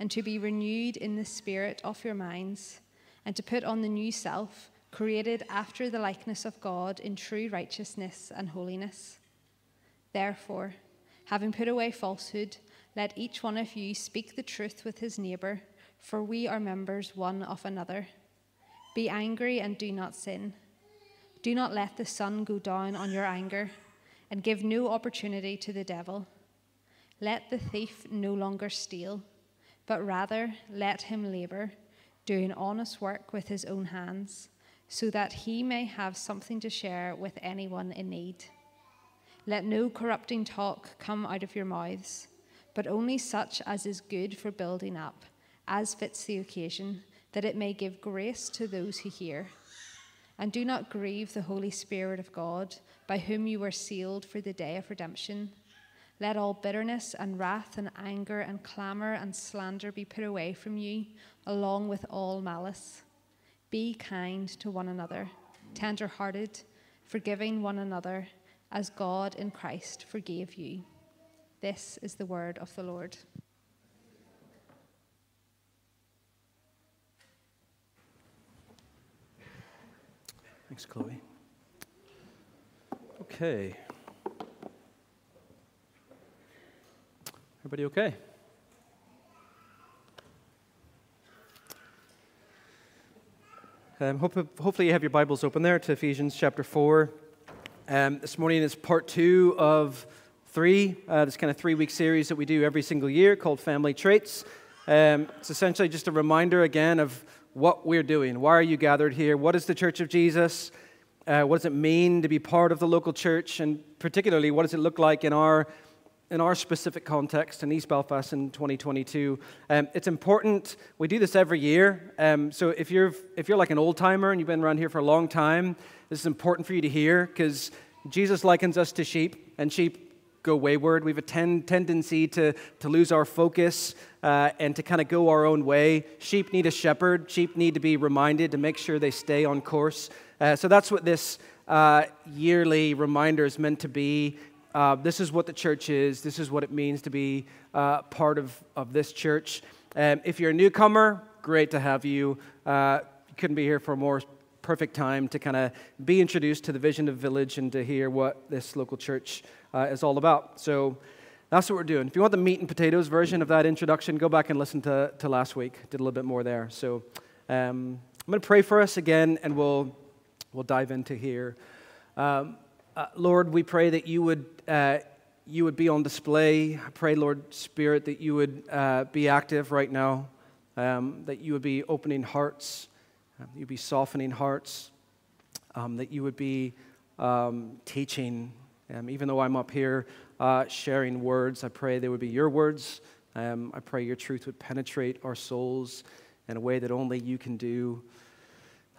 and to be renewed in the spirit of your minds, and to put on the new self, created after the likeness of God in true righteousness and holiness. Therefore, having put away falsehood, let each one of you speak the truth with his neighbor, for we are members one of another. Be angry and do not sin. Do not let the sun go down on your anger, and give no opportunity to the devil. Let the thief no longer steal, but rather let him labor, doing honest work with his own hands, so that he may have something to share with anyone in need. Let no corrupting talk come out of your mouths but only such as is good for building up, as fits the occasion, that it may give grace to those who hear. And do not grieve the Holy Spirit of God, by whom you were sealed for the day of redemption. Let all bitterness and wrath and anger and clamor and slander be put away from you, along with all malice. Be kind to one another, tender hearted, forgiving one another, as God in Christ forgave you. This is the word of the Lord. Thanks, Chloe. Okay. Everybody okay? Um, hope, hopefully, you have your Bibles open there to Ephesians chapter 4. Um, this morning is part two of three, uh, this kind of three week series that we do every single year called Family Traits. Um, it's essentially just a reminder again of what we're doing. Why are you gathered here? What is the Church of Jesus? Uh, what does it mean to be part of the local church? And particularly, what does it look like in our, in our specific context in East Belfast in 2022? Um, it's important. We do this every year. Um, so if you're, if you're like an old timer and you've been around here for a long time, this is important for you to hear because Jesus likens us to sheep, and sheep go wayward. We have a ten- tendency to, to lose our focus uh, and to kind of go our own way. Sheep need a shepherd. Sheep need to be reminded to make sure they stay on course. Uh, so that's what this uh, yearly reminder is meant to be. Uh, this is what the church is. This is what it means to be uh, part of, of this church. Um, if you're a newcomer, great to have you. Uh, couldn't be here for a more perfect time to kind of be introduced to the vision of Village and to hear what this local church uh, is all about. So that's what we're doing. If you want the meat and potatoes version of that introduction, go back and listen to, to last week. Did a little bit more there. So um, I'm going to pray for us again, and we'll, we'll dive into here. Um, uh, Lord, we pray that you would, uh, you would be on display. I pray, Lord Spirit, that you would uh, be active right now, um, that you would be opening hearts, uh, you'd be softening hearts, um, that you would be um, teaching um, even though I'm up here uh, sharing words, I pray they would be your words. Um, I pray your truth would penetrate our souls in a way that only you can do.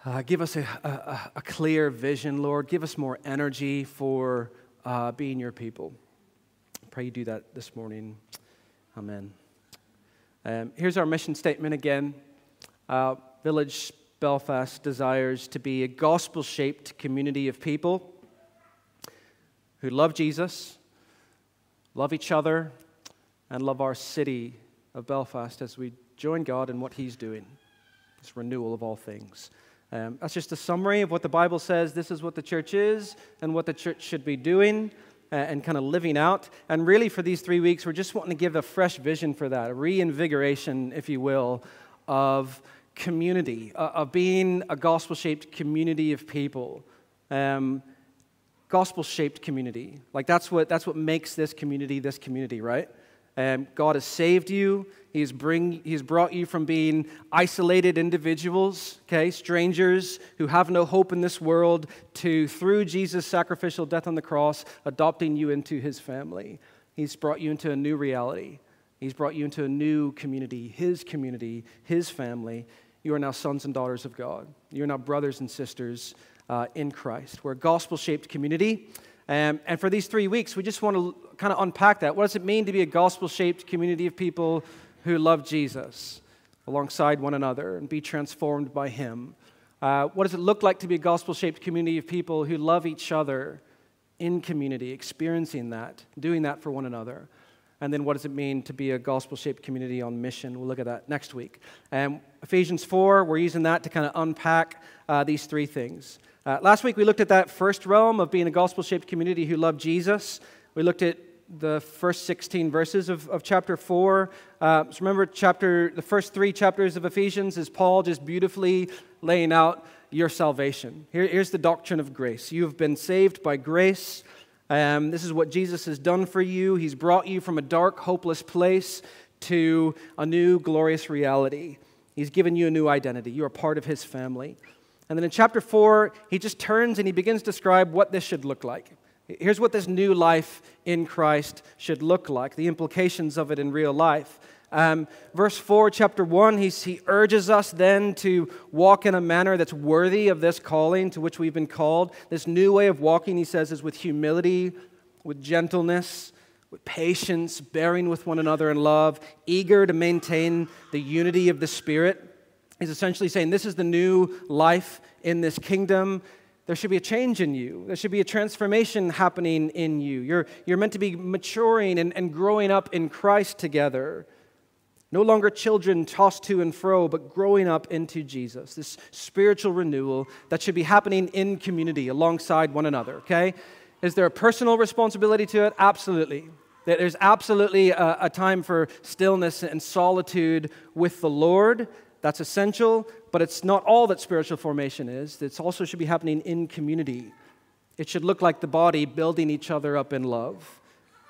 Uh, give us a, a, a, clear vision, Lord. Give us more energy for uh, being your people. Pray you do that this morning. Amen. Um, here's our mission statement again uh, Village Belfast desires to be a gospel shaped community of people who love Jesus, love each other, and love our city of Belfast as we join God in what He's doing, this renewal of all things. Um, that's just a summary of what the Bible says. This is what the church is and what the church should be doing uh, and kind of living out. And really, for these three weeks, we're just wanting to give a fresh vision for that, a reinvigoration, if you will, of community, uh, of being a gospel shaped community of people. Um, gospel shaped community. Like that's what, that's what makes this community this community, right? Um, God has saved you. He's, bring, brought you from being isolated individuals, okay, strangers who have no hope in this world, to through Jesus' sacrificial death on the cross, adopting you into his family. He's brought you into a new reality. He's brought you into a new community, His community, His family. You are now sons and daughters of God. You're now brothers and sisters uh, in Christ. We're a gospel shaped community. Um, and for these three weeks, we just want to kind of unpack that. What does it mean to be a gospel shaped community of people who love Jesus alongside one another and be transformed by Him? Uh, what does it look like to be a gospel shaped community of people who love each other in community, experiencing that, doing that for one another? And then what does it mean to be a gospel shaped community on mission? We'll look at that next week. Um, Ephesians 4, we're using that to kind of unpack uh, these three things. Uh, last week we looked at that first realm of being a gospel shaped community who love Jesus. We looked at the first 16 verses of, of chapter 4. Uh, so remember, chapter, the first three chapters of Ephesians is Paul just beautifully laying out your salvation. Here, here's the doctrine of grace. You have been saved by grace. Um, this is what Jesus has done for you. He's brought you from a dark, hopeless place to a new, glorious reality. He's given you a new identity. You are part of his family. And then in chapter 4, he just turns and he begins to describe what this should look like. Here's what this new life in Christ should look like, the implications of it in real life. Um, verse 4, chapter 1, he, he urges us then to walk in a manner that's worthy of this calling to which we've been called. This new way of walking, he says, is with humility, with gentleness, with patience, bearing with one another in love, eager to maintain the unity of the Spirit. He's essentially saying this is the new life in this kingdom there should be a change in you. There should be a transformation happening in you. You're, you're meant to be maturing and, and growing up in Christ together. No longer children tossed to and fro, but growing up into Jesus. This spiritual renewal that should be happening in community alongside one another, okay? Is there a personal responsibility to it? Absolutely. There's absolutely a, a time for stillness and solitude with the Lord. That's essential, but it's not all that spiritual formation is. It also should be happening in community. It should look like the body building each other up in love,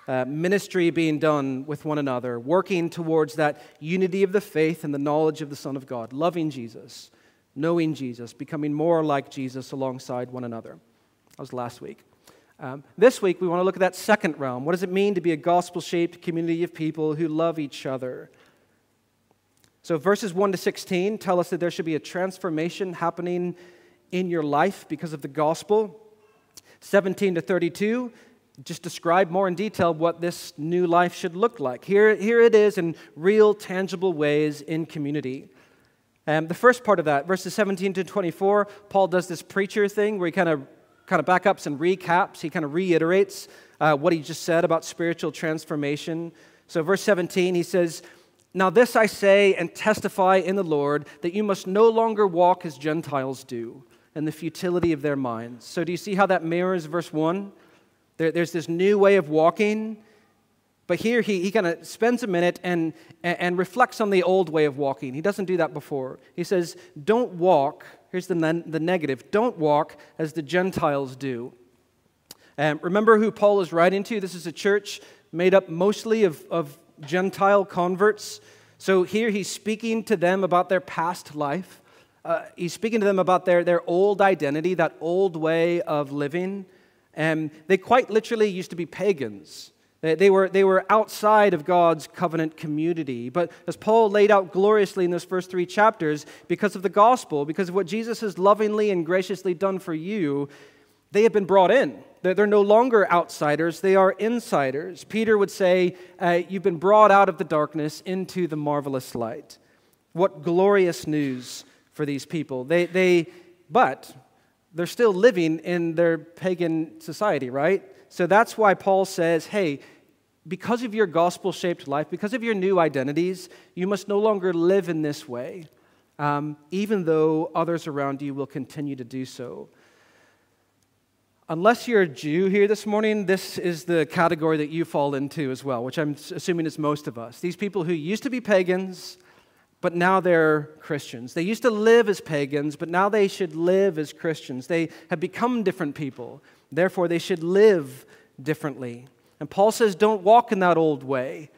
uh, ministry being done with one another, working towards that unity of the faith and the knowledge of the Son of God, loving Jesus, knowing Jesus, becoming more like Jesus alongside one another. That was last week. Um, this week, we want to look at that second realm. What does it mean to be a gospel shaped community of people who love each other? So, verses 1 to 16 tell us that there should be a transformation happening in your life because of the gospel. 17 to 32 just describe more in detail what this new life should look like. Here, here it is in real, tangible ways in community. Um, the first part of that, verses 17 to 24, Paul does this preacher thing where he kind of kind of backups and recaps. He kind of reiterates uh, what he just said about spiritual transformation. So, verse 17, he says, now, this I say and testify in the Lord that you must no longer walk as Gentiles do in the futility of their minds. So, do you see how that mirrors verse 1? There, there's this new way of walking, but here he, he kind of spends a minute and, and reflects on the old way of walking. He doesn't do that before. He says, Don't walk, here's the, the negative, don't walk as the Gentiles do. Um, remember who Paul is writing to? This is a church made up mostly of, of Gentile converts. So here he's speaking to them about their past life. Uh, he's speaking to them about their, their old identity, that old way of living. And they quite literally used to be pagans. They, they, were, they were outside of God's covenant community. But as Paul laid out gloriously in those first three chapters, because of the gospel, because of what Jesus has lovingly and graciously done for you, they have been brought in. They're no longer outsiders, they are insiders. Peter would say, uh, You've been brought out of the darkness into the marvelous light. What glorious news for these people. They, they, but they're still living in their pagan society, right? So that's why Paul says, Hey, because of your gospel shaped life, because of your new identities, you must no longer live in this way, um, even though others around you will continue to do so. Unless you're a Jew here this morning, this is the category that you fall into as well, which I'm assuming is most of us. These people who used to be pagans, but now they're Christians. They used to live as pagans, but now they should live as Christians. They have become different people. Therefore, they should live differently. And Paul says, don't walk in that old way.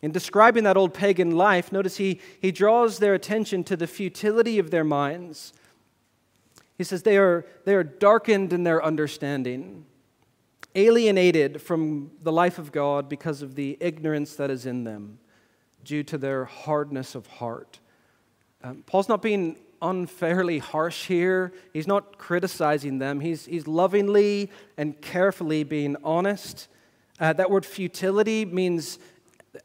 In describing that old pagan life, notice he, he draws their attention to the futility of their minds he says they are, they are darkened in their understanding, alienated from the life of God because of the ignorance that is in them. due to their hardness of heart. Um, Paul's not being unfairly harsh here. He's not criticizing them. He's, he's lovingly and carefully being honest. Uh, that word futility means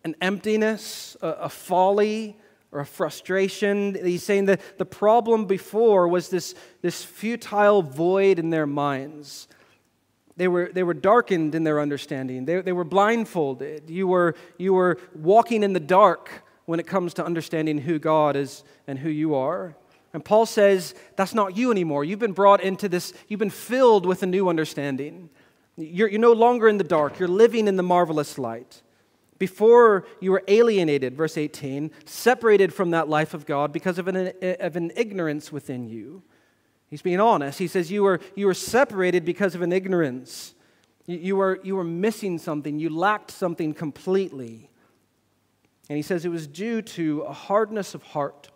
an emptiness, a, a folly, or a frustration. He's saying that the problem before was this, this futile void in their minds. They were, they were darkened in their understanding. They, they were blindfolded. You were, you were walking in the dark when it comes to understanding who God is and who you are. And Paul says, that's not you anymore. You've been brought into this, you've been filled with a new understanding. You're, you're no longer in the dark, you're living in the marvelous light. Before you were alienated, verse 18, separated from that life of God because of an, of an ignorance within you. He's being honest. He says, You were, you were separated because of an ignorance. You, you, were, you were missing something. You lacked something completely. And he says it was due to a hardness of heart,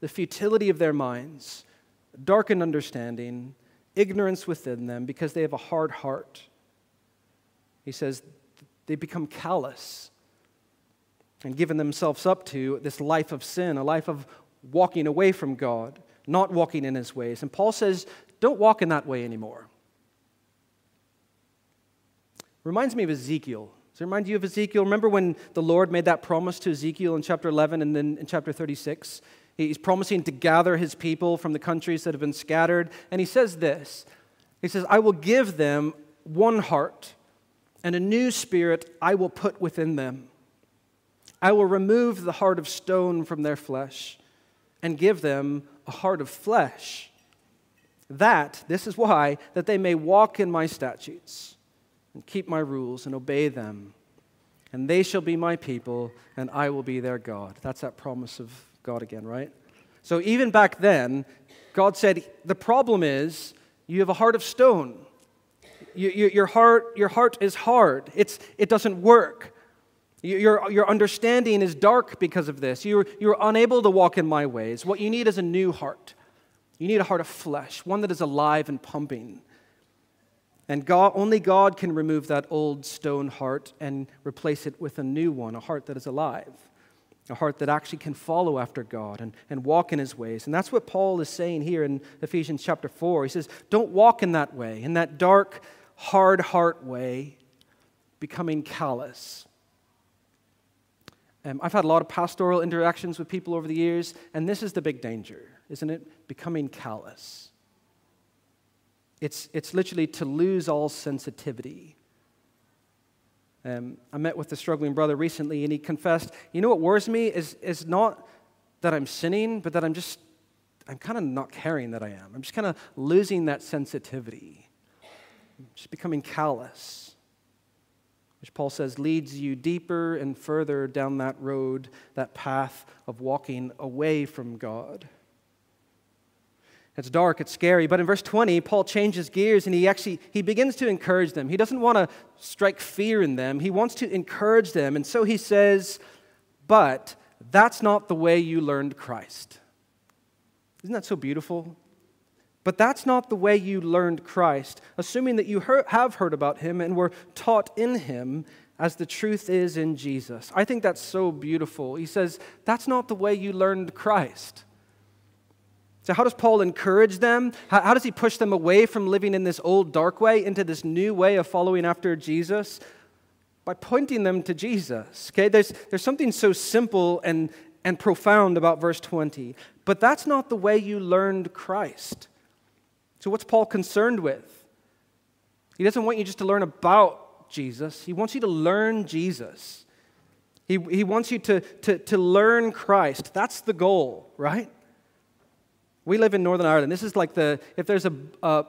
the futility of their minds, darkened understanding, ignorance within them because they have a hard heart. He says they become callous and given themselves up to this life of sin, a life of walking away from God not walking in his ways. And Paul says, don't walk in that way anymore. Reminds me of Ezekiel. Does it remind you of Ezekiel? Remember when the Lord made that promise to Ezekiel in chapter 11 and then in chapter 36? He's promising to gather his people from the countries that have been scattered. And he says this He says, I will give them one heart, and a new spirit I will put within them. I will remove the heart of stone from their flesh and give them a heart of flesh. That, this is why, that they may walk in my statutes and keep my rules and obey them. And they shall be my people, and I will be their God. That's that promise of God again, right? So even back then, God said, The problem is you have a heart of stone. You, you, your, heart, your heart is hard, it's, it doesn't work. Your, your understanding is dark because of this. You're, you're unable to walk in my ways. What you need is a new heart. You need a heart of flesh, one that is alive and pumping. And God, only God can remove that old stone heart and replace it with a new one, a heart that is alive, a heart that actually can follow after God and, and walk in his ways. And that's what Paul is saying here in Ephesians chapter 4. He says, Don't walk in that way, in that dark, hard heart way, becoming callous um, I've had a lot of pastoral interactions with people over the years, and this is the big danger, isn't it? Becoming callous. It's, it's literally to lose all sensitivity. Um, I met with a struggling brother recently, and he confessed, You know what worries me is, is not that I'm sinning, but that I'm just, I'm kind of not caring that I am. I'm just kind of losing that sensitivity, just becoming callous which Paul says leads you deeper and further down that road, that path of walking away from God. It's dark, it's scary, but in verse 20, Paul changes gears and he actually he begins to encourage them. He doesn't want to strike fear in them. He wants to encourage them. And so he says, "But that's not the way you learned Christ." Isn't that so beautiful? But that's not the way you learned Christ, assuming that you have heard about him and were taught in him as the truth is in Jesus. I think that's so beautiful. He says, that's not the way you learned Christ. So, how does Paul encourage them? How, how does he push them away from living in this old dark way into this new way of following after Jesus? By pointing them to Jesus. Okay, there's, there's something so simple and, and profound about verse 20. But that's not the way you learned Christ. So, what's Paul concerned with? He doesn't want you just to learn about Jesus, he wants you to learn Jesus. He, he wants you to, to, to learn Christ. That's the goal, right? We live in Northern Ireland. This is like the, if there's a, a,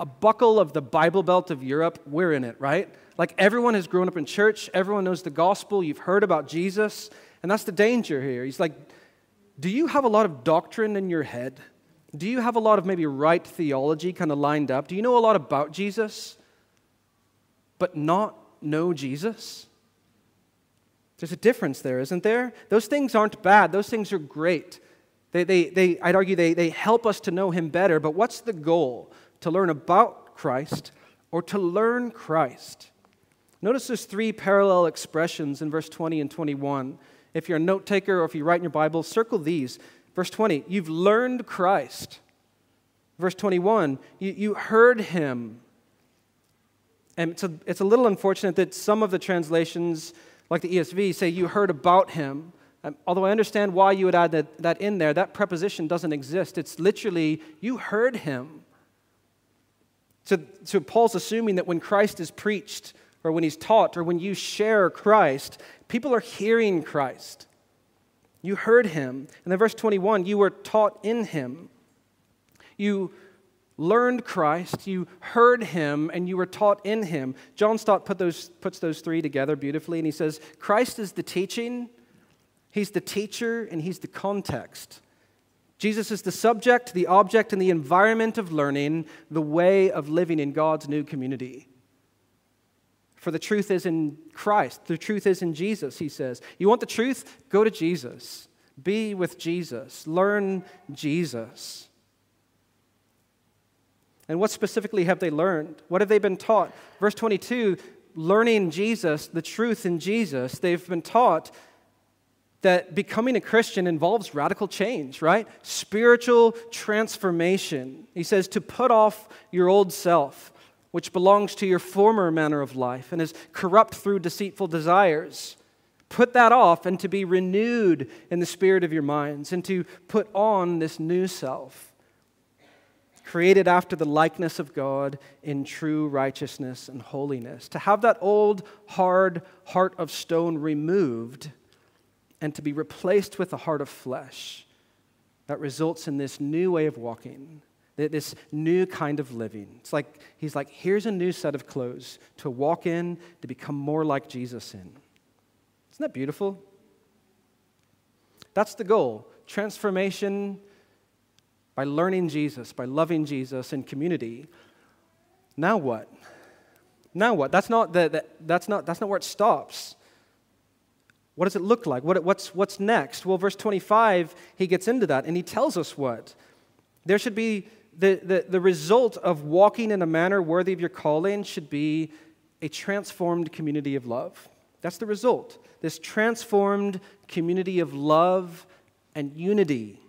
a buckle of the Bible Belt of Europe, we're in it, right? Like everyone has grown up in church, everyone knows the gospel, you've heard about Jesus, and that's the danger here. He's like, do you have a lot of doctrine in your head? Do you have a lot of maybe right theology kind of lined up? Do you know a lot about Jesus, but not know Jesus? There's a difference there, isn't there? Those things aren't bad, those things are great. They, they, they, I'd argue they, they help us to know him better, but what's the goal? To learn about Christ or to learn Christ? Notice there's three parallel expressions in verse 20 and 21. If you're a note taker or if you write in your Bible, circle these. Verse 20, you've learned Christ. Verse 21, you, you heard him. And it's a, it's a little unfortunate that some of the translations, like the ESV, say you heard about him. Um, although I understand why you would add that, that in there, that preposition doesn't exist. It's literally, you heard him. So, so Paul's assuming that when Christ is preached, or when he's taught, or when you share Christ, people are hearing Christ. You heard him. And then verse 21, you were taught in him. You learned Christ, you heard him, and you were taught in him. John Stott put those, puts those three together beautifully, and he says, Christ is the teaching, he's the teacher, and he's the context. Jesus is the subject, the object, and the environment of learning, the way of living in God's new community. For the truth is in Christ, the truth is in Jesus, he says. You want the truth? Go to Jesus. Be with Jesus. Learn Jesus. And what specifically have they learned? What have they been taught? Verse 22 learning Jesus, the truth in Jesus, they've been taught that becoming a Christian involves radical change, right? Spiritual transformation. He says to put off your old self, which belongs to your former manner of life and is corrupt through deceitful desires. Put that off and to be renewed in the spirit of your minds and to put on this new self created after the likeness of God in true righteousness and holiness. To have that old, hard heart of stone removed and to be replaced with a heart of flesh that results in this new way of walking, this new kind of living. It's like he's like, here's a new set of clothes to walk in, to become more like Jesus in. Isn't that beautiful? That's the goal transformation by learning Jesus, by loving Jesus in community. Now what? Now what? That's not, the, the, that's not, that's not where it stops. What does it look like? What, what's, what's next? Well, verse 25, he gets into that and he tells us what. There should be the, the, the result of walking in a manner worthy of your calling should be a transformed community of love. That's the result. This transformed community of love and unity.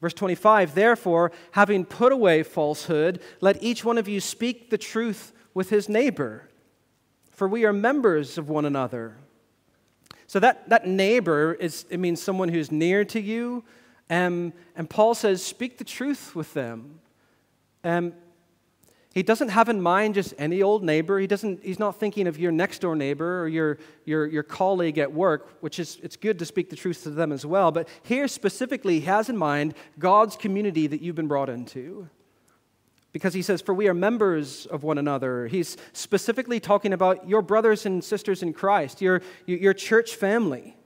Verse 25, therefore, having put away falsehood, let each one of you speak the truth with his neighbor, for we are members of one another. So that, that neighbor is it means someone who's near to you. Um, and Paul says, speak the truth with them. Um, he doesn't have in mind just any old neighbor. He doesn't, he's not thinking of your next door neighbor or your, your, your colleague at work, which is it's good to speak the truth to them as well. But here specifically, he has in mind God's community that you've been brought into. Because he says, For we are members of one another. He's specifically talking about your brothers and sisters in Christ, your, your church family.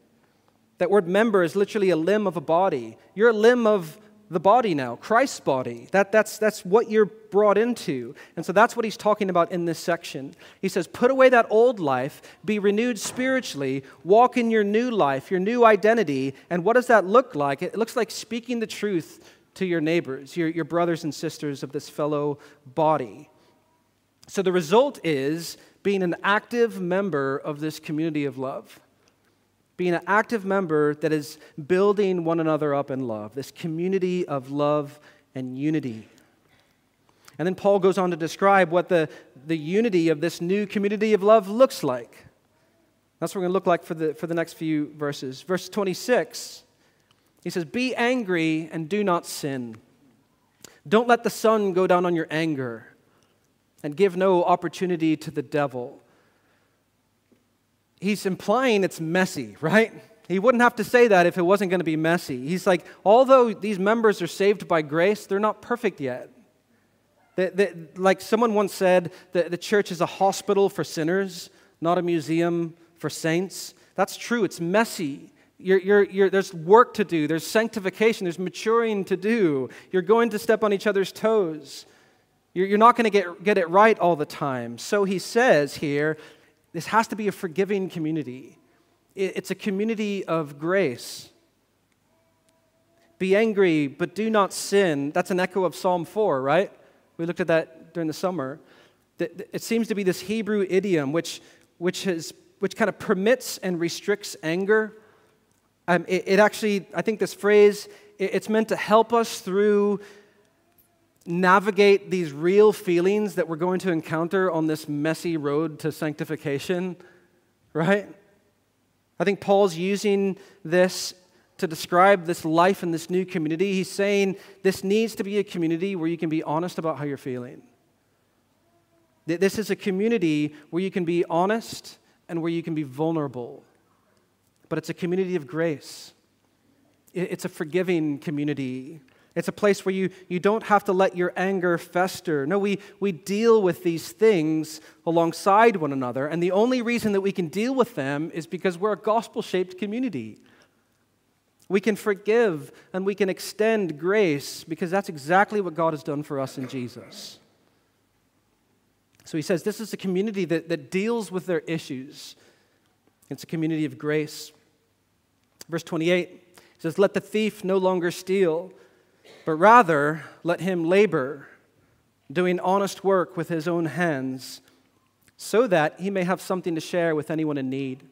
That word member is literally a limb of a body. You're a limb of the body now, Christ's body. That, that's, that's what you're brought into. And so that's what he's talking about in this section. He says, Put away that old life, be renewed spiritually, walk in your new life, your new identity. And what does that look like? It looks like speaking the truth to your neighbors, your, your brothers and sisters of this fellow body. So the result is being an active member of this community of love being an active member that is building one another up in love, this community of love and unity. And then Paul goes on to describe what the, the unity of this new community of love looks like. That's what we're going to look like for the, for the next few verses. Verse 26, he says, Be angry and do not sin. Don't let the sun go down on your anger, and give no opportunity to the devil he's implying it's messy, right? He wouldn't have to say that if it wasn't going to be messy. He's like, although these members are saved by grace, they're not perfect yet. like someone once said, the, the church is a hospital for sinners, not a museum for saints. That's true, it's messy. You're, you're, you're, there's work to do, there's sanctification, there's maturing to do. You're going to step on each other's toes. You're, you're not going to get, get it right all the time. So he says here, this has to be a forgiving community. It's a community of grace. Be angry, but do not sin. That's an echo of Psalm 4, right? We looked at that during the summer. It seems to be this Hebrew idiom, which, which, has, which kind of permits and restricts anger. Um, it, it, actually, I think this phrase, it, it's meant to help us through navigate these real feelings that we're going to encounter on this messy road to sanctification, right? I think Paul's using this to describe this life in this new community. He's saying this needs to be a community where you can be honest about how you're feeling. This is a community where you can be honest and where you can be vulnerable. But it's a community of grace, it's a forgiving community. It's a place where you, you don't have to let your anger fester. No, we, we deal with these things alongside one another. And the only reason that we can deal with them is because we're a gospel shaped community. We can forgive and we can extend grace because that's exactly what God has done for us in Jesus. So he says this is a community that, that deals with their issues. It's a community of grace. Verse 28 says, Let the thief no longer steal, but rather let him labor, doing honest work with his own hands, so that he may have something to share with anyone in need.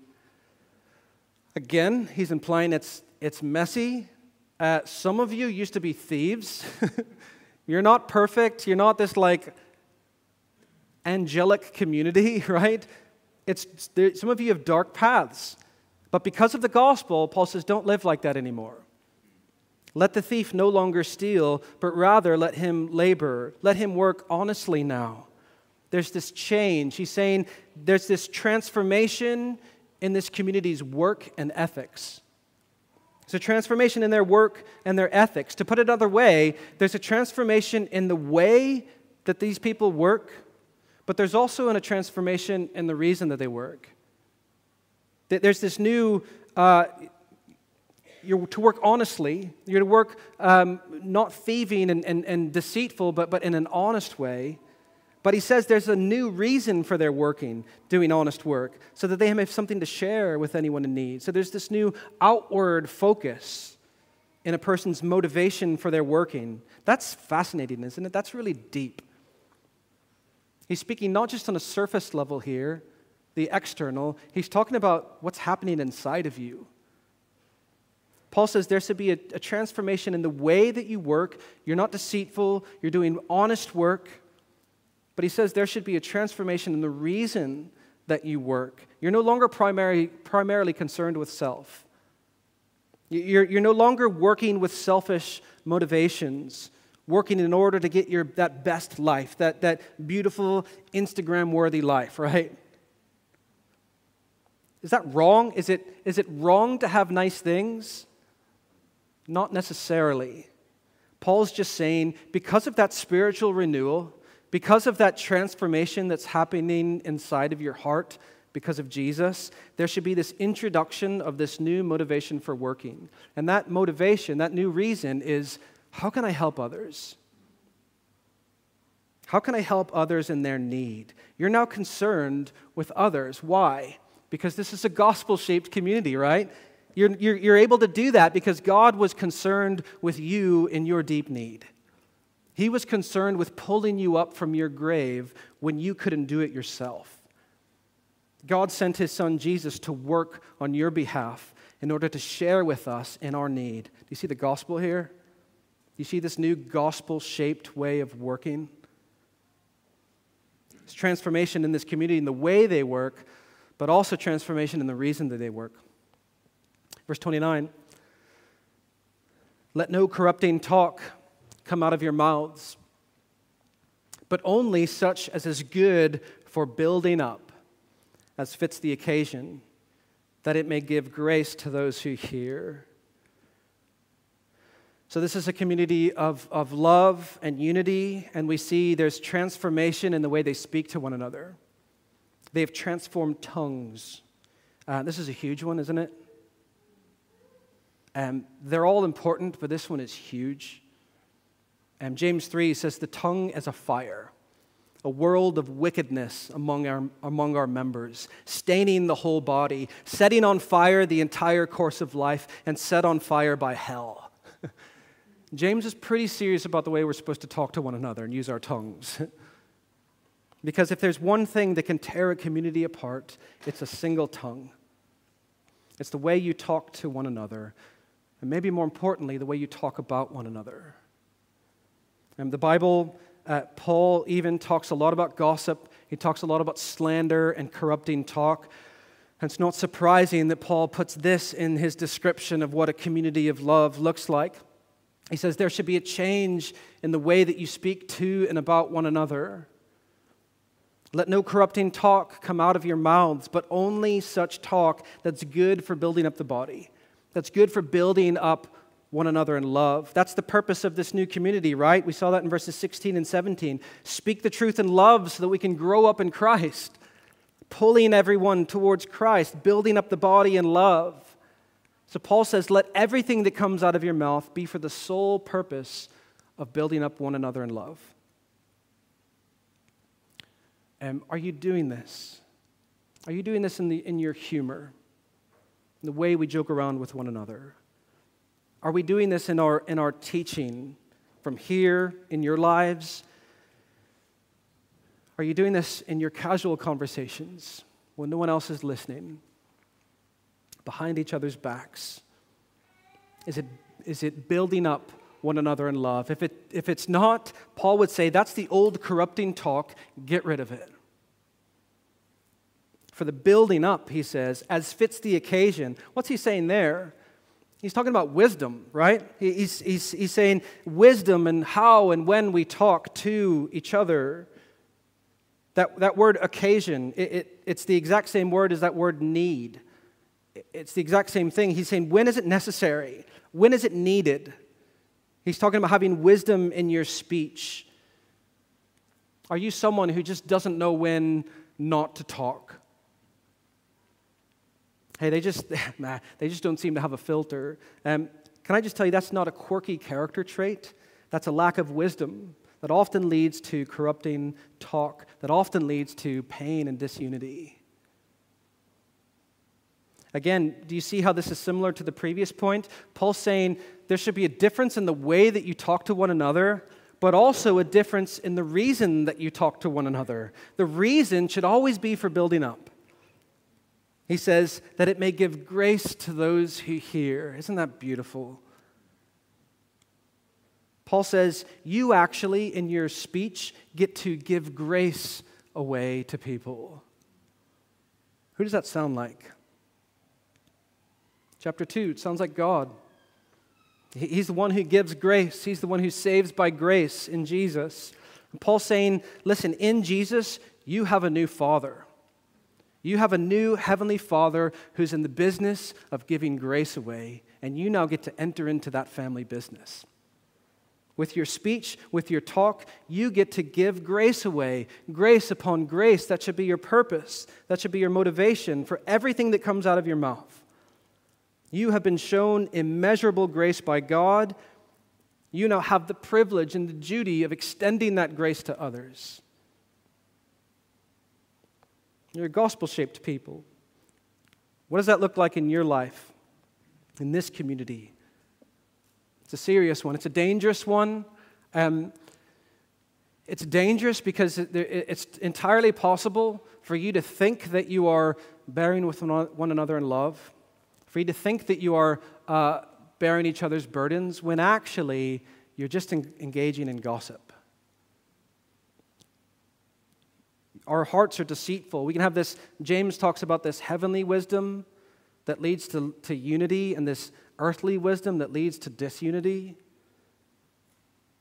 Again, he's implying it's, it's messy. Uh, some of you used to be thieves. you're not perfect. You're not this like angelic community, right? It's, there, some of you have dark paths. But because of the gospel, Paul says, don't live like that anymore. Let the thief no longer steal, but rather let him labor. Let him work honestly now. There's this change. He's saying there's this transformation in this community's work and ethics. There's a transformation in their work and their ethics. To put it another way, there's a transformation in the way that these people work but there's also in a transformation in the reason that they work. There's this new, uh, you're to work honestly, you're to work um, not thieving and, and, and deceitful, but, but in an honest way. But he says there's a new reason for their working, doing honest work, so that they have something to share with anyone in need. So there's this new outward focus in a person's motivation for their working. That's fascinating, isn't it? That's really deep. He's speaking not just on a surface level here, the external, he's talking about what's happening inside of you. Paul says there should be a, a, transformation in the way that you work. You're not deceitful, you're doing honest work. But he says there should be a transformation in the reason that you work. You're no longer primary, primarily concerned with self. You're, you're no longer working with selfish motivations working in order to get your, that best life, that, that beautiful Instagram worthy life, right? Is that wrong? Is it, is it wrong to have nice things? Not necessarily. Paul's just saying because of that spiritual renewal, because of that transformation that's happening inside of your heart because of Jesus, there should be this introduction of this new motivation for working. And that motivation, that new reason is how can I help others? How can I help others in their need? You're now concerned with others. Why? Because this is a gospel shaped community, right? You're, you're, you're, able to do that because God was concerned with you in your deep need. He was concerned with pulling you up from your grave when you couldn't do it yourself. God sent his son Jesus to work on your behalf in order to share with us in our need. Do you see the gospel here? Do You see this new gospel shaped way of working? It's transformation in this community in the way they work, but also transformation in the reason that they work. Verse 29 Let no corrupting talk come out of your mouths, but only such as is good for building up, as fits the occasion, that it may give grace to those who hear. So, this is a community of, of love and unity, and we see there's transformation in the way they speak to one another. They've transformed tongues. Uh, this is a huge one, isn't it? Um, they're all important, but this one is huge. Um, James 3 says, The tongue is a fire, a world of wickedness among our, among our members, staining the whole body, setting on fire the entire course of life, and set on fire by hell. James is pretty serious about the way we're supposed to talk to one another and use our tongues. Because if there's one thing that can tear a community apart, it's a single tongue. It's the way you talk to one another, and maybe more importantly, the way you talk about one another. And the Bible, uh, Paul even talks a lot about gossip, he talks a lot about slander and corrupting talk. And it's not surprising that Paul puts this in his description of what a community of love looks like. He says there should be a change in the way that you speak to and about one another. Let no corrupting talk come out of your mouths, but only such talk that's good for building up the body, that's good for building up one another in love. That's the purpose of this new community, right? We saw that in verses 16 and 17. Speak the truth in love so that we can grow up in Christ, pulling everyone towards Christ, building up the body in love. So Paul says, Let everything that comes out of your mouth be for the sole purpose of building up one another in love. Um, are you doing this? Are you doing this in, the, in your humor, the way we joke around with one another? Are we doing this in our, in our teaching from here in your lives? Are you doing this in your casual conversations when no one else is listening, behind each other's backs? Is it, is it building up one another in love. If, it, if it's not, Paul would say that's the old corrupting talk, get rid of it. For the building up, he says, as fits the occasion. What's he saying there? He's talking about wisdom, right? He's, he's, he's saying wisdom and how and when we talk to each other. That, that word occasion, it, it, it's the exact same word as that word need. It's the exact same thing. He's saying, when is it necessary? When is it needed? He's talking about having wisdom in your speech. Are you someone who just doesn't know when not to talk? Hey, they just, nah, they just don't seem to have a filter. Um, can I just tell you, that's not a quirky character trait. That's a lack of wisdom that often leads to corrupting talk, that often leads to pain and disunity. Again, do you see how this is similar to the previous point? Paul's saying there should be a difference in the way that you talk to one another, but also a difference in the reason that you talk to one another. The reason should always be for building up. He says that it may give grace to those who hear. Isn't that beautiful? Paul says, You actually, in your speech, get to give grace away to people. Who does that sound like? Chapter 2, it sounds like God. He's the one who gives grace, He's the one who saves by grace in Jesus. And Paul's saying, listen, in Jesus, you have a new Father. You have a new Heavenly Father who's in the business of giving grace away, and you now get to enter into that family business. With your speech, with your talk, you get to give grace away, grace upon grace. That should be your purpose. That should be your motivation for everything that comes out of your mouth. You have been shown immeasurable grace by God. You now have the privilege and the duty of extending that grace to others. You're a gospel shaped people. What does that look like in your life, in this community? It's a serious one, it's a dangerous one. Um, it's dangerous because it's entirely possible for you to think that you are bearing with one another in love for you to think that you are uh, bearing each other's burdens when actually you're just engaging in gossip. Our hearts are deceitful. We can have this, James talks about this heavenly wisdom that leads to, to unity and this earthly wisdom that leads to disunity.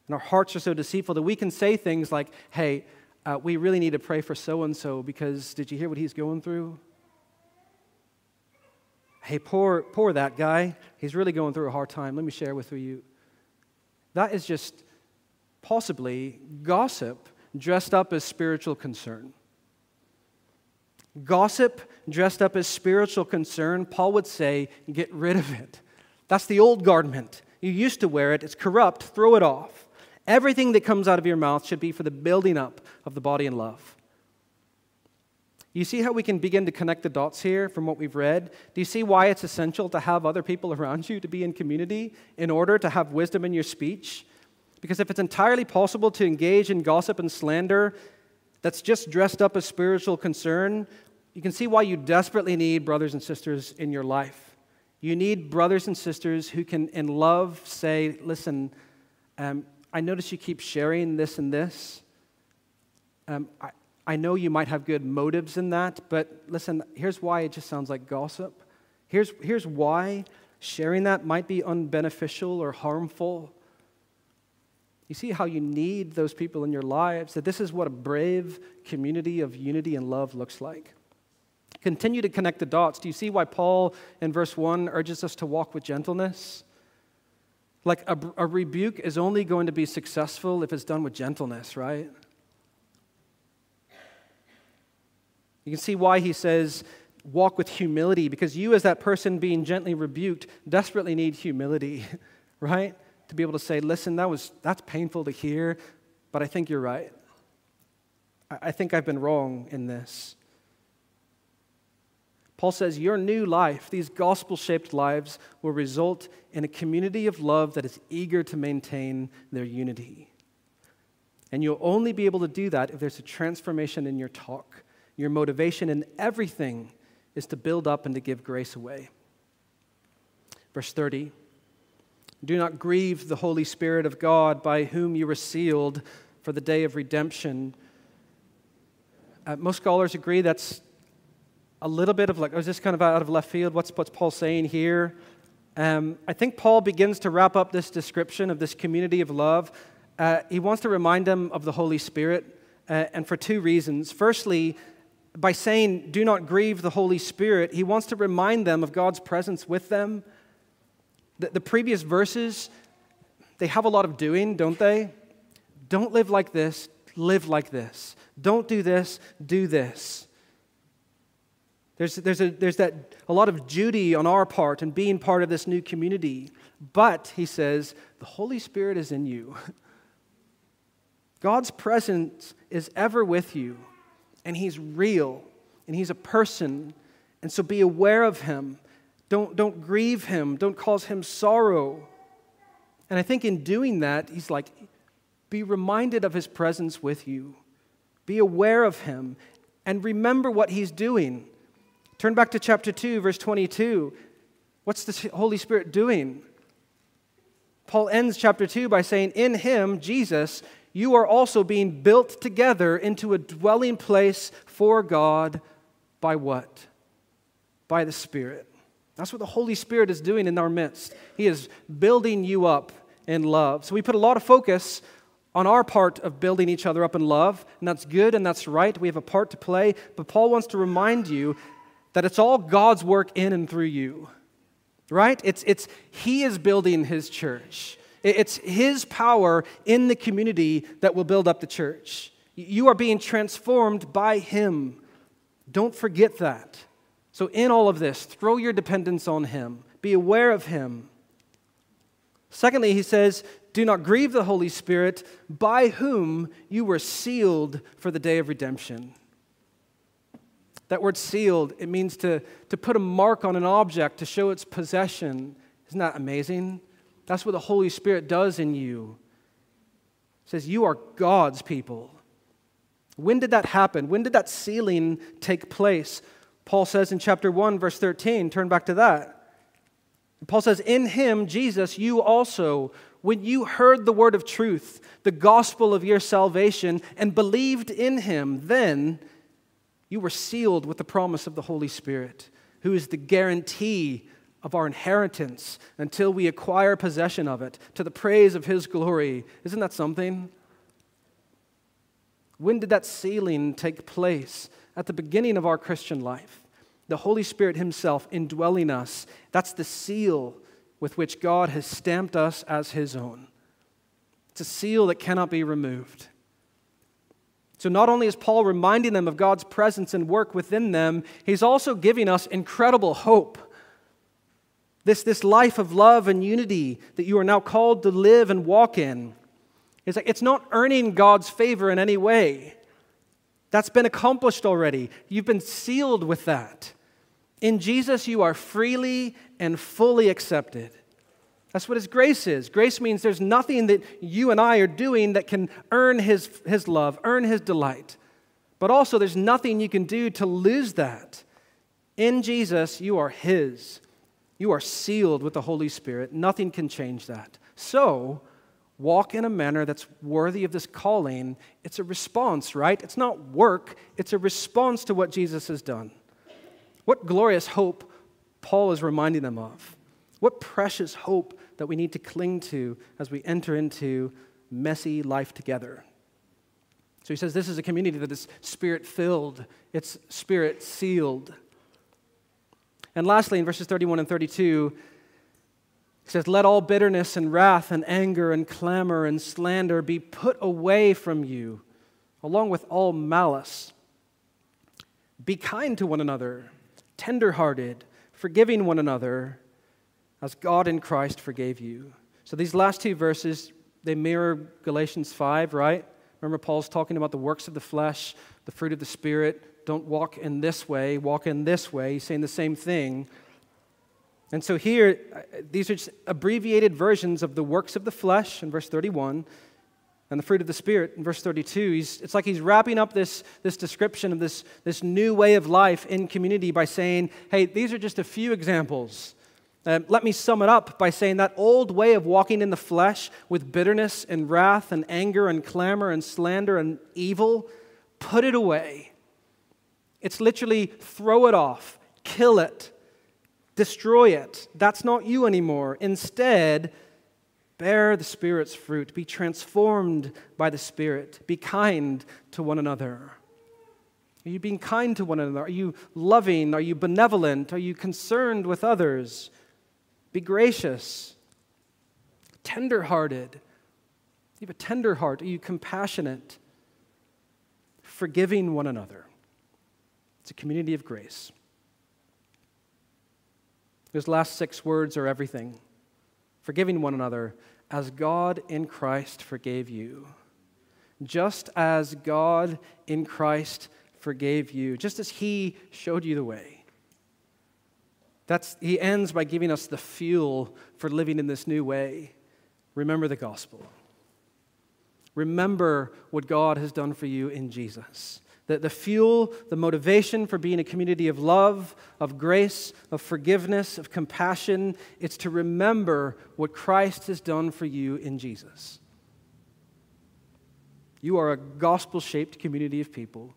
And our hearts are so deceitful that we can say things like, hey, uh, we really need to pray for so and so because did you hear what he's going through? Hey, poor, poor that guy. He's really going through a hard time. Let me share with you. That is just possibly gossip dressed up as spiritual concern. Gossip dressed up as spiritual concern, Paul would say, get rid of it. That's the old garment. You used to wear it, it's corrupt, throw it off. Everything that comes out of your mouth should be for the building up of the body in love. You see how we can begin to connect the dots here from what we've read? Do you see why it's essential to have other people around you to be in community in order to have wisdom in your speech? Because if it's entirely possible to engage in gossip and slander, that's just dressed up as spiritual concern, you can see why you desperately need brothers and sisters in your life. You need brothers and sisters who can, in love, say, Listen, um, I notice you keep sharing this and this. Um, I, I know you might have good motives in that, but listen, here's why it just sounds like gossip. Here's, here's why sharing that might be unbeneficial or harmful. You see how you need those people in your lives, that this is what a brave community of unity and love looks like. Continue to connect the dots. Do you see why Paul in verse 1 urges us to walk with gentleness? Like a, a rebuke is only going to be successful if it's done with gentleness, right? You can see why he says, walk with humility, because you, as that person being gently rebuked, desperately need humility, right? To be able to say, listen, that was, that's painful to hear, but I think you're right. I, I think I've been wrong in this. Paul says, Your new life, these gospel shaped lives, will result in a community of love that is eager to maintain their unity. And you'll only be able to do that if there's a transformation in your talk. Your motivation in everything is to build up and to give grace away. Verse 30 Do not grieve the Holy Spirit of God by whom you were sealed for the day of redemption. Uh, most scholars agree that's a little bit of like, oh, is this kind of out of left field? What's, what's Paul saying here? Um, I think Paul begins to wrap up this description of this community of love. Uh, he wants to remind them of the Holy Spirit, uh, and for two reasons. Firstly, by saying, do not grieve the Holy Spirit, he wants to remind them of God's presence with them. The, the previous verses, they have a lot of doing, don't they? Don't live like this, live like this. Don't do this, do this. There's, there's, a, there's that, a lot of duty on our part and being part of this new community. But, he says, the Holy Spirit is in you. God's presence is ever with you, and He's real, and He's a person. And so be aware of Him. Don't, don't grieve Him, don't cause Him sorrow. And I think in doing that, He's like, be reminded of His presence with you, be aware of Him, and remember what He's doing. Turn back to chapter 2, verse 22. What's the Holy Spirit doing? Paul ends chapter 2 by saying, In him, Jesus, you are also being built together into a dwelling place for God by what? By the Spirit. That's what the Holy Spirit is doing in our midst. He is building you up in love. So we put a lot of focus on our part of building each other up in love, and that's good and that's right. We have a part to play. But Paul wants to remind you that it's all God's work in and through you, right? It's, it's He is building His church. It's His power in the community that will build up the church. You are being transformed by Him. Don't forget that. So, in all of this, throw your dependence on Him, be aware of Him. Secondly, he says, Do not grieve the Holy Spirit, by whom you were sealed for the day of redemption. That word sealed, it means to, to put a mark on an object to show its possession. Isn't that amazing? That's what the Holy Spirit does in you. It says, You are God's people. When did that happen? When did that sealing take place? Paul says in chapter 1, verse 13, turn back to that. Paul says, In him, Jesus, you also, when you heard the word of truth, the gospel of your salvation, and believed in him, then you were sealed with the promise of the Holy Spirit, who is the guarantee of our inheritance until we acquire possession of it to the praise of His glory. Isn't that something? When did that sealing take place? At the beginning of our Christian life. The Holy Spirit Himself indwelling us. That's the seal with which God has stamped us as His own. It's a seal that cannot be removed. So, not only is Paul reminding them of God's presence and work within them, he's also giving us incredible hope. This, this life of love and unity that you are now called to live and walk in. It's, like, it's not earning God's favor in any way. That's been accomplished already. You've been sealed with that. In Jesus, you are freely and fully accepted. That's what His grace is. Grace means there's nothing that you and I are doing that can earn His, his love, earn His delight. But also, there's nothing you can do to lose that. In Jesus, you are His. You are sealed with the Holy Spirit. Nothing can change that. So, walk in a manner that's worthy of this calling. It's a response, right? It's not work, it's a response to what Jesus has done. What glorious hope Paul is reminding them of. What precious hope that we need to cling to as we enter into messy life together. So he says this is a community that is spirit filled, it's spirit sealed. And lastly, in verses 31 and 32, he says, Let all bitterness and wrath and anger and clamor and slander be put away from you, along with all malice. Be kind to one another, tenderhearted, forgiving one another, as God in Christ forgave you. So these last two verses, they mirror Galatians 5, right? Remember, Paul's talking about the works of the flesh, the fruit of the Spirit. Don't walk in this way, walk in this way. He's saying the same thing. And so here, uh, these are just abbreviated versions of the works of the flesh in verse 31 and the fruit of the Spirit in verse 32. He's, it's like he's wrapping up this, this description of this, this new way of life in community by saying, hey, these are just a few examples uh, let me sum it up by saying that old way of walking in the flesh with bitterness and wrath and anger and clamor and slander and evil, put it away. It's literally throw it off, kill it, destroy it. That's not you anymore. Instead, bear the Spirit's fruit, be transformed by the Spirit, be kind to one another. Are you being kind to one another? Are you loving? Are you benevolent? Are you concerned with others? Be gracious, tenderhearted. You have a tender heart. Are you compassionate? Forgiving one another. It's a community of grace. Those last six words are everything. Forgiving one another as God in Christ forgave you. Just as God in Christ forgave you, just as He showed you the way. That's, he ends by giving us the fuel for living in this new way. Remember the gospel. Remember what God has done for you in Jesus. The, the fuel, the motivation for being a community of love, of grace, of forgiveness, of compassion, it's to remember what Christ has done for you in Jesus. You are a gospel shaped community of people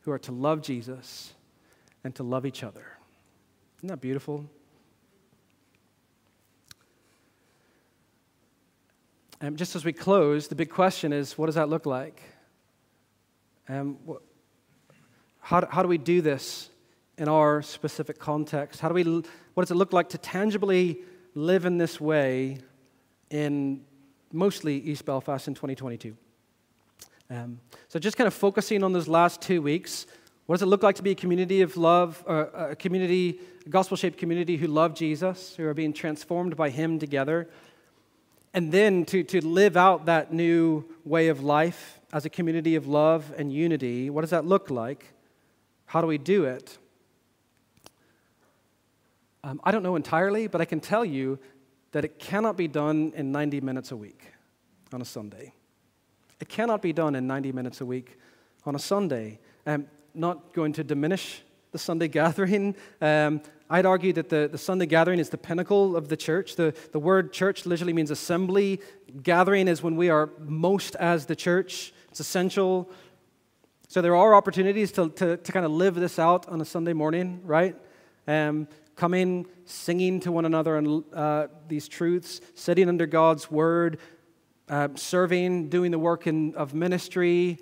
who are to love Jesus and to love each other. Isn't that beautiful? And just as we close, the big question is what does that look like? Um, how, how do we do this in our specific context? How do we, what does it look like to tangibly live in this way in mostly East Belfast in 2022? Um, so, just kind of focusing on those last two weeks, what does it look like to be a community of love, a community, a gospel shaped community who love Jesus, who are being transformed by Him together? And then to, to live out that new way of life as a community of love and unity, what does that look like? How do we do it? Um, I don't know entirely, but I can tell you that it cannot be done in 90 minutes a week on a Sunday. It cannot be done in 90 minutes a week on a Sunday. Um, not going to diminish the Sunday gathering. Um, I'd argue that the, the Sunday gathering is the pinnacle of the church. The, the word church literally means assembly. Gathering is when we are most as the church, it's essential. So there are opportunities to, to, to kind of live this out on a Sunday morning, right? Um, coming, singing to one another and uh, these truths, sitting under God's word, uh, serving, doing the work in, of ministry,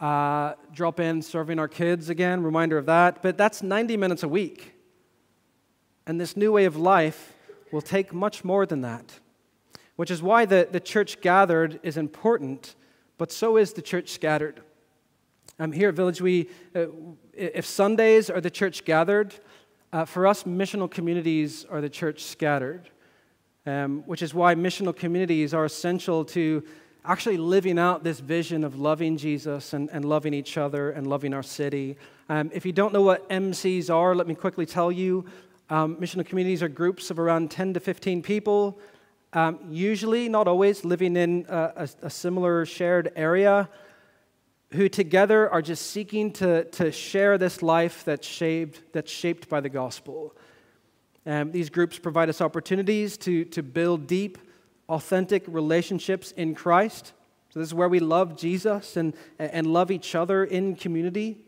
uh, drop in serving our kids again, reminder of that. But that's 90 minutes a week. And this new way of life will take much more than that, which is why the, the church gathered is important, but so is the church scattered. Um, here at Village, we, uh, if Sundays are the church gathered, uh, for us, missional communities are the church scattered, um, which is why missional communities are essential to actually living out this vision of loving Jesus and, and loving each other and loving our city. Um, if you don't know what MCs are, let me quickly tell you. Um, missional communities are groups of around 10 to 15 people, um, usually, not always, living in a, a, a similar shared area. who together are just seeking to, to share this life that's shaped, that's shaped by the gospel. Um, these groups provide us opportunities to, to build deep, authentic relationships in Christ. So, this is where we love Jesus and, and love each other in community.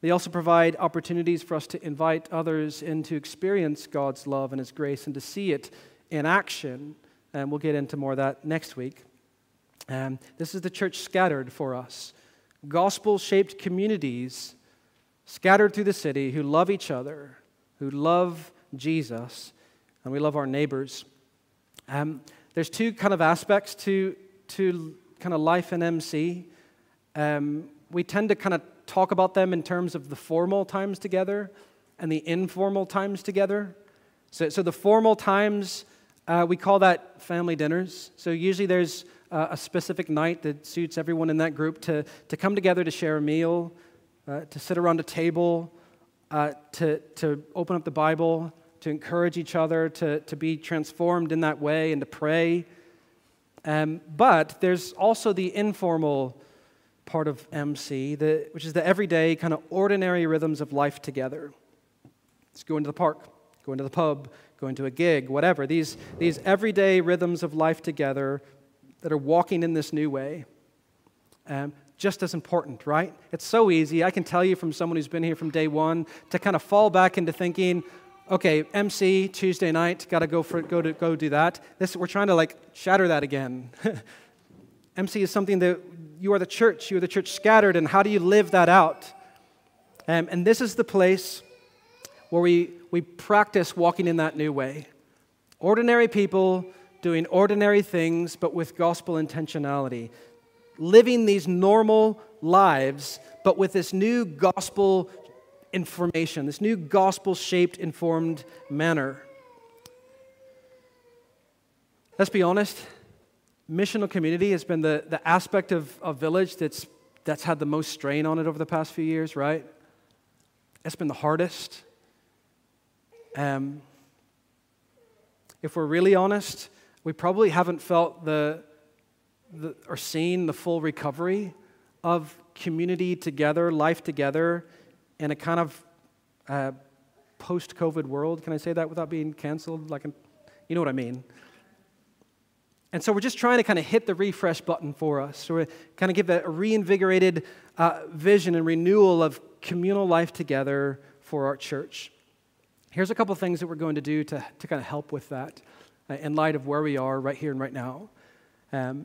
They also provide opportunities for us to invite others in to experience God's love and His grace and to see it in action. And we'll get into more of that next week. Um, this is the church scattered for us. Gospel shaped communities scattered through the city who love each other, who love Jesus, and we love our neighbors. Um, there's two kind of aspects to, to kind of life in MC. Um, we tend to kind of talk about them in terms of the formal times together and the informal times together. So, so the formal times, uh, we call that family dinners. So usually there's uh, a specific night that suits everyone in that group to, to come together to share a meal, uh, to sit around a table, uh, to, to open up the Bible, to encourage each other, to, to be transformed in that way, and to pray. Um, but there's also the informal part of MC, the, which is the everyday, kind of ordinary rhythms of life together. Let's go into the park, go into the pub, go into a gig, whatever. These, these everyday rhythms of life together that are walking in this new way. Um, just as important, right? It's so easy. I can tell you from someone who's been here from day one to kind of fall back into thinking, okay, MC Tuesday night, got to go for go to go do that. This we're trying to like shatter that again. MC is something that you are the church, you are the church scattered, and how do you live that out? Um, and this is the place where we, we practice walking in that new way. Ordinary people doing ordinary things, but with gospel intentionality. Living these normal lives, but with this new gospel information, this new gospel shaped, informed manner. Let's be honest, missional community has been the, the aspect of, of village that's, that's had the most strain on it over the past few years, right? It's been the hardest. Um, if we're really honest, we probably haven't felt the, the, or seen the full recovery of community together, life together, in a kind of uh, post COVID world. Can I say that without being canceled? Like, you know what I mean? And so we're just trying to kind of hit the refresh button for us. So we kind of give a, reinvigorated uh, vision and renewal of communal life together for our church. Here's a couple things that we're going to do to, to kind of help with that uh, in light of where we are right here and right now. Um,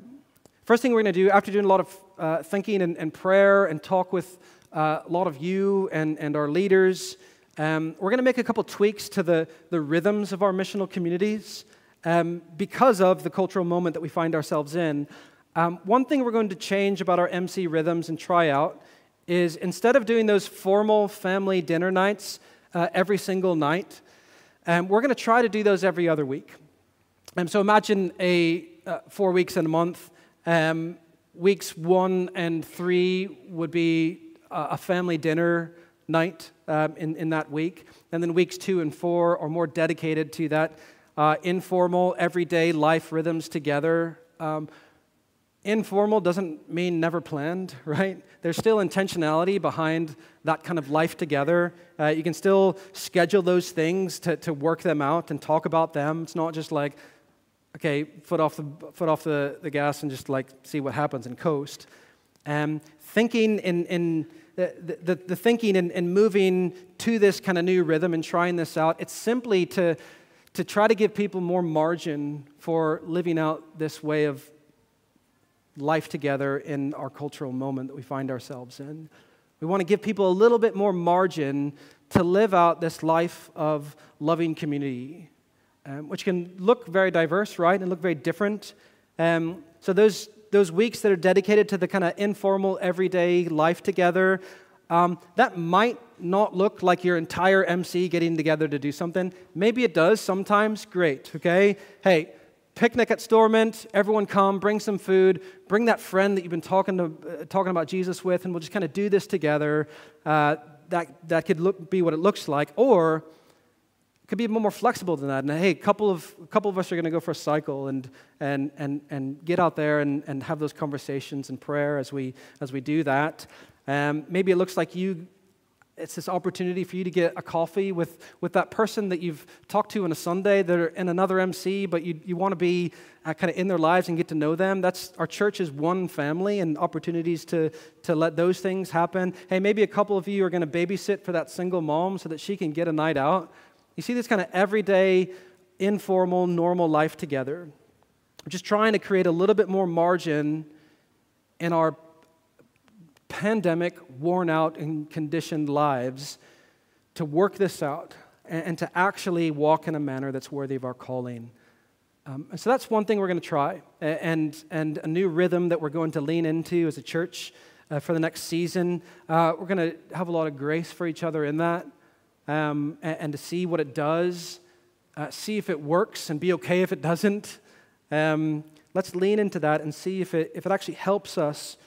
first thing we're going to do, after doing a lot of uh, thinking and, and, prayer and talk with uh, a lot of you and, and our leaders, um, we're going to make a couple tweaks to the, the rhythms of our missional communities um, because of the cultural moment that we find ourselves in. Um, one thing we're going to change about our MC rhythms and try out is instead of doing those formal family dinner nights uh, every single night, um, we're going to try to do those every other week. Um, so imagine a uh, four weeks in a month. Um, weeks one and three would be a family dinner night um, in, in that week. And then weeks two and four are more dedicated to that uh, informal, everyday life rhythms together. Um, informal doesn't mean never planned, right? There's still intentionality behind that kind of life together. Uh, you can still schedule those things to, to work them out and talk about them. It's not just like, okay, foot off the, foot off the, the gas and just like see what happens and coast. Um, thinking in, in the, the, the thinking and, and moving to this kind of new rhythm and trying this out, it's simply to, to try to give people more margin for living out this way of life together in our cultural moment that we find ourselves in. We want to give people a little bit more margin to live out this life of loving community, um, which can look very diverse, right, and look very different. Um, so, those, those weeks that are dedicated to the kind of informal, everyday life together, um, that might not look like your entire MC getting together to do something. Maybe it does sometimes. Great, okay? Hey, picnic at Stormont, everyone come, bring some food, bring that friend that you've been talking, to, uh, talking about Jesus with, and we'll just kind of do this together. Uh, that, that could look, be what it looks like. Or it could be more flexible than that. And hey, a couple of, a couple of us are going to go for a cycle and, and, and, and get out there and, and have those conversations and prayer as we, as we do that. Um, maybe it looks like you, it's this opportunity for you to get a coffee with, with that person that you've talked to on a Sunday. They're in another MC, but you, you want to be uh, kind of in their lives and get to know them. That's our church is one family and opportunities to, to let those things happen. Hey, maybe a couple of you are going to babysit for that single mom so that she can get a night out you see this kind of everyday, informal, normal life together. Just trying to create a little bit more margin in our pandemic, worn out, and conditioned lives to work this out and, and to actually walk in a manner that's worthy of our calling. Um, so that's one thing we're going to try, and, and a new rhythm that we're going to lean into as a church uh, for the next season. Uh, we're going to have a lot of grace for each other in that um, and, and, to see what it does, uh, see if it works, and be okay if it doesn't. Um, let's lean into that and see if it, if it actually helps us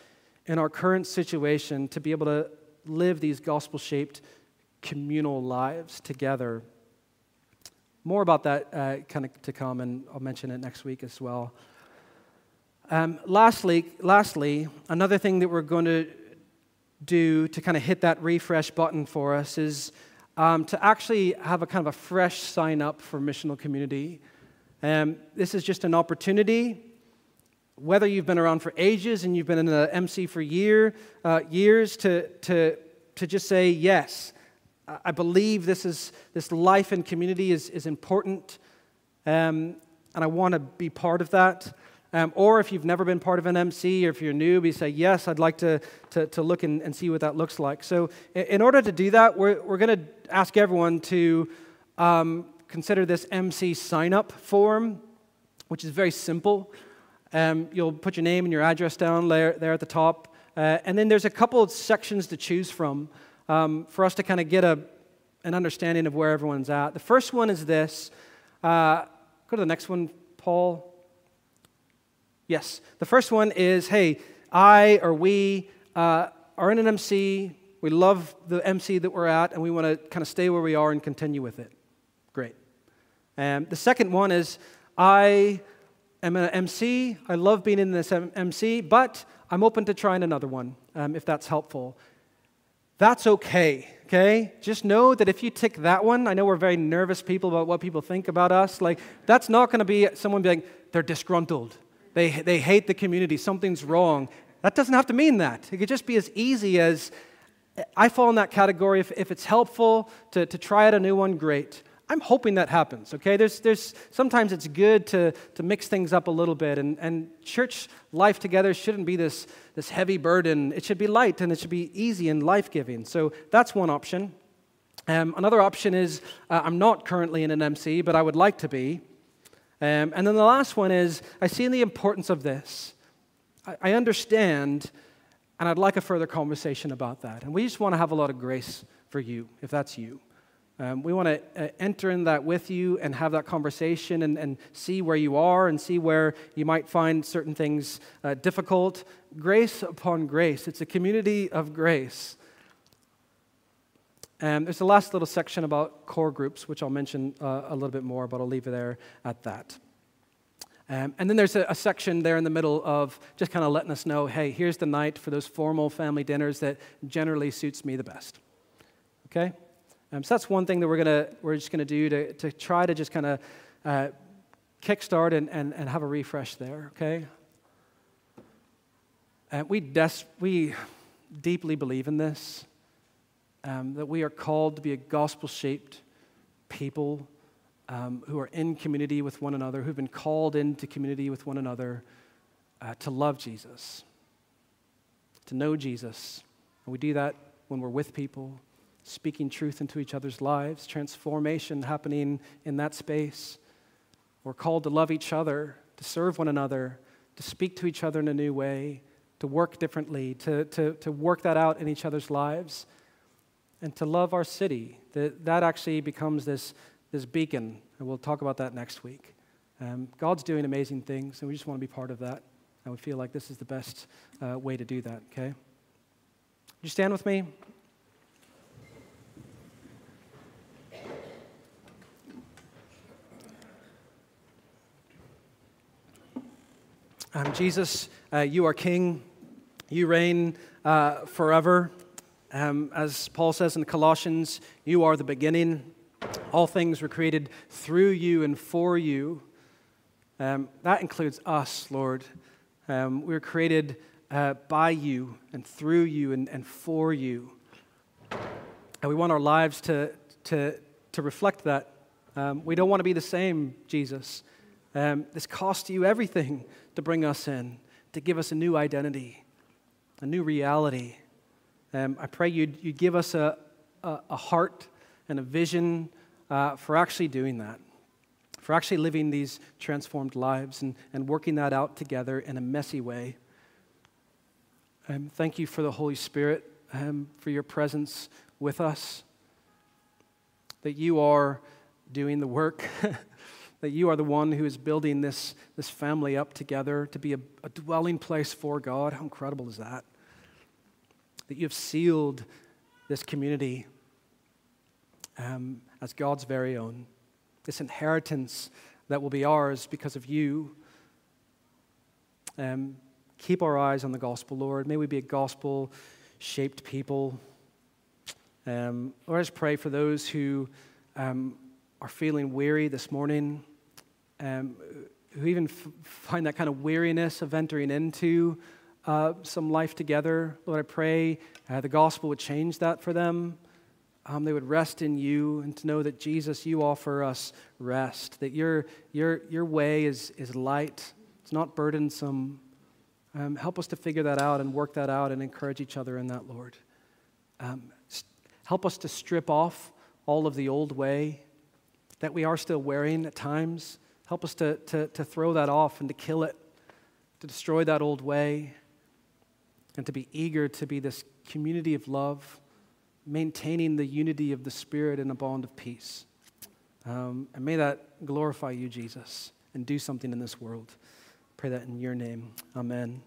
in our current situation to be able to live these gospel shaped communal lives together. More about that uh, kind of to come, and I'll mention it next week as well. Um, lastly, lastly, another thing that we're going to do to kind of hit that refresh button for us is um, to actually have a kind of a fresh sign up for missional community. Um, this is just an opportunity. Whether you've been around for ages and you've been in the MC for year, uh, years, to, to, to just say, yes, I believe this, is, this life and community is, is important, um, and I want to be part of that. Um, or if you've never been part of an MC, or if you're new, you say, Yes, I'd like to, to, to look and, and see what that looks like. So, in order to do that, we're, we're going to ask everyone to um, consider this MC sign up form, which is very simple. Um, you'll put your name and your address down there, there at the top. Uh, and then there's a couple of sections to choose from um, for us to kind of get a, an understanding of where everyone's at. The first one is this. Uh, go to the next one, Paul. Yes. The first one is hey, I or we uh, are in an MC. We love the MC that we're at, and we want to kind of stay where we are and continue with it. Great. And the second one is I am an MC. I love being in this MC, but I'm open to trying another one um, if that's helpful. That's okay, okay? Just know that if you tick that one, I know we're very nervous people about what people think about us. Like, that's not going to be someone being, they're disgruntled. They, they hate the community, something's wrong. That doesn't have to mean that. It could just be as easy as I fall in that category. If, if it's helpful to, to try out a new one, great. I'm hoping that happens, okay? There's, there's, sometimes it's good to, to mix things up a little bit, and, and church life together shouldn't be this, this heavy burden. It should be light and it should be easy and life giving. So that's one option. Um, another option is uh, I'm not currently in an MC, but I would like to be. Um, and then the last one is I see the importance of this. I, I understand, and I'd like a further conversation about that. And we just want to have a lot of grace for you, if that's you. Um, we want to uh, enter in that with you and have that conversation and, and, see where you are and see where you might find certain things uh, difficult. Grace upon grace. It's a community of grace. Um, there's the last little section about core groups, which I'll mention uh, a little bit more, but I'll leave it there at that. Um, and then there's a, a, section there in the middle of just kind of letting us know hey, here's the night for those formal family dinners that generally suits me the best. Okay? Um, so that's one thing that we're, gonna, we're just going to do to, to try to just kind of uh, kickstart and, and, and have a refresh there, okay? And we, des- we deeply believe in this um, that we are called to be a gospel shaped people um, who are in community with one another, who've been called into community with one another uh, to love Jesus, to know Jesus. And we do that when we're with people, speaking truth into each other's lives, transformation happening in that space. We're called to love each other, to serve one another, to speak to each other in a new way, to work differently, to, to, to work that out in each other's lives and to love our city. That, that actually becomes this, this beacon, and we'll talk about that next week. Um, God's doing amazing things, and we just want to be part of that. And we feel like this is the best uh, way to do that, okay? Would you stand with me? Um, Jesus, uh, you are King. You reign uh, forever. Um, as Paul says in Colossians, you are the beginning. All things were created through you and for you. Um, that includes us, Lord. Um, we were created uh, by you and through you and, and for you. And we want our lives to, to, to reflect that. Um, we don't want to be the same, Jesus. Um, this cost you everything to bring us in, to give us a new identity, a new reality. Um, I pray you'd, you'd give us a, a, a heart and a vision uh, for actually doing that, for actually living these transformed lives and, and working that out together in a messy way. Um, thank you for the Holy Spirit, um, for your presence with us, that you are doing the work. that you are the one who is building this, this family up together to be a, a dwelling place for God. How incredible is that? That you have sealed this community um, as God's very own, this inheritance that will be ours because of you. Um, keep our eyes on the gospel, Lord. May we be a gospel shaped people. Um, Lord, I just pray for those who um, are feeling weary this morning um, who even f- find that kind of weariness of entering into uh, some life together. Lord, I pray uh, the gospel would change that for them. Um, they would rest in you and to know that Jesus, you offer us rest, that your, your, your way is, is light, it's not burdensome. Um, help us to figure that out and work that out and encourage each other in that, Lord. Um, help us to strip off all of the old way that we are still wearing at times Help us to, to, to throw that off and to kill it, to destroy that old way, and to be eager to be this community of love, maintaining the unity of the Spirit in a bond of peace. Um, and may that glorify you, Jesus, and do something in this world. Pray that in your name. Amen.